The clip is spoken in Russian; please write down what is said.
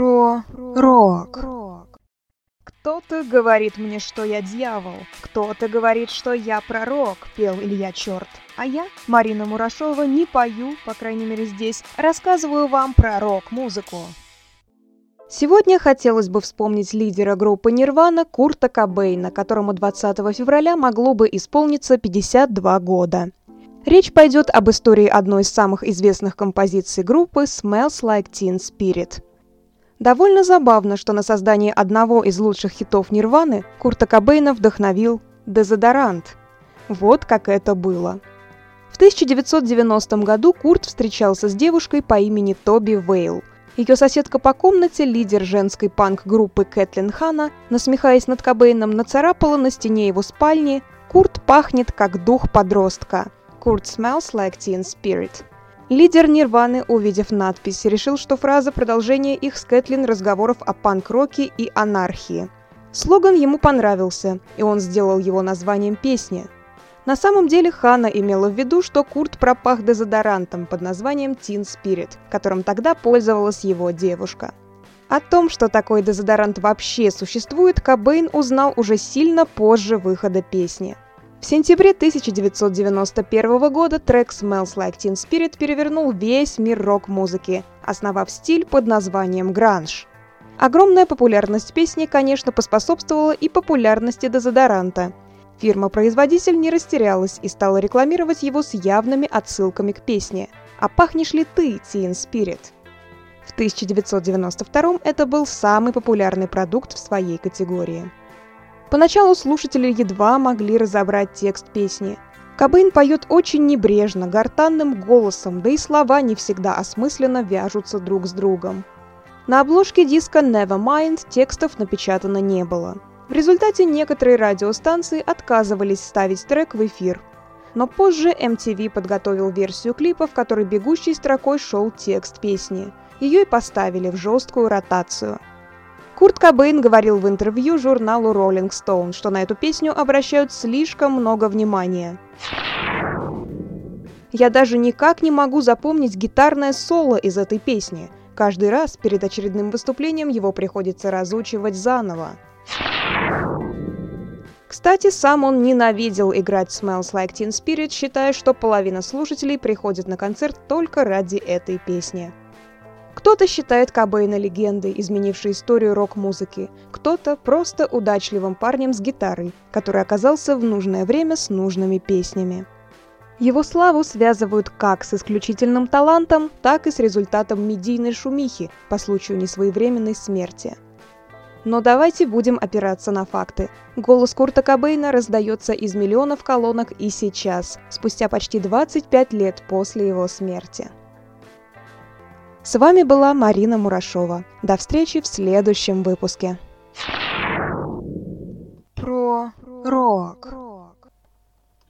Про рок. Кто-то говорит мне, что я дьявол, кто-то говорит, что я пророк, пел Илья Черт. А я, Марина Мурашова, не пою, по крайней мере здесь, рассказываю вам про рок-музыку. Сегодня хотелось бы вспомнить лидера группы Нирвана Курта Кобейна, которому 20 февраля могло бы исполниться 52 года. Речь пойдет об истории одной из самых известных композиций группы «Smells Like Teen Spirit». Довольно забавно, что на создание одного из лучших хитов Нирваны Курта Кобейна вдохновил «Дезодорант». Вот как это было. В 1990 году Курт встречался с девушкой по имени Тоби Вейл – ее соседка по комнате, лидер женской панк-группы Кэтлин Хана, насмехаясь над Кобейном, нацарапала на стене его спальни «Курт пахнет, как дух подростка». «Курт smells like teen spirit». Лидер Нирваны, увидев надпись, решил, что фраза продолжение их с Кэтлин разговоров о панк-роке и анархии. Слоган ему понравился, и он сделал его названием песни – на самом деле Хана имела в виду, что Курт пропах дезодорантом под названием Teen Spirit, которым тогда пользовалась его девушка. О том, что такой дезодорант вообще существует, Кобейн узнал уже сильно позже выхода песни. В сентябре 1991 года трек «Smells Like Teen Spirit» перевернул весь мир рок-музыки, основав стиль под названием гранж. Огромная популярность песни, конечно, поспособствовала и популярности дезодоранта – Фирма-производитель не растерялась и стала рекламировать его с явными отсылками к песне «А пахнешь ли ты, Teen Spirit?». В 1992 это был самый популярный продукт в своей категории. Поначалу слушатели едва могли разобрать текст песни. Кобейн поет очень небрежно, гортанным голосом, да и слова не всегда осмысленно вяжутся друг с другом. На обложке диска Nevermind текстов напечатано не было – в результате некоторые радиостанции отказывались ставить трек в эфир. Но позже MTV подготовил версию клипа, в которой бегущей строкой шел текст песни. Ее и поставили в жесткую ротацию. Курт Кобейн говорил в интервью журналу Rolling Stone, что на эту песню обращают слишком много внимания. Я даже никак не могу запомнить гитарное соло из этой песни. Каждый раз перед очередным выступлением его приходится разучивать заново. Кстати, сам он ненавидел играть Smells Like Teen Spirit, считая, что половина слушателей приходит на концерт только ради этой песни. Кто-то считает Кобейна легендой, изменившей историю рок-музыки, кто-то просто удачливым парнем с гитарой, который оказался в нужное время с нужными песнями. Его славу связывают как с исключительным талантом, так и с результатом медийной шумихи по случаю несвоевременной смерти – но давайте будем опираться на факты. Голос Курта Кобейна раздается из миллионов колонок и сейчас, спустя почти 25 лет после его смерти. С вами была Марина Мурашова. До встречи в следующем выпуске. Про рок.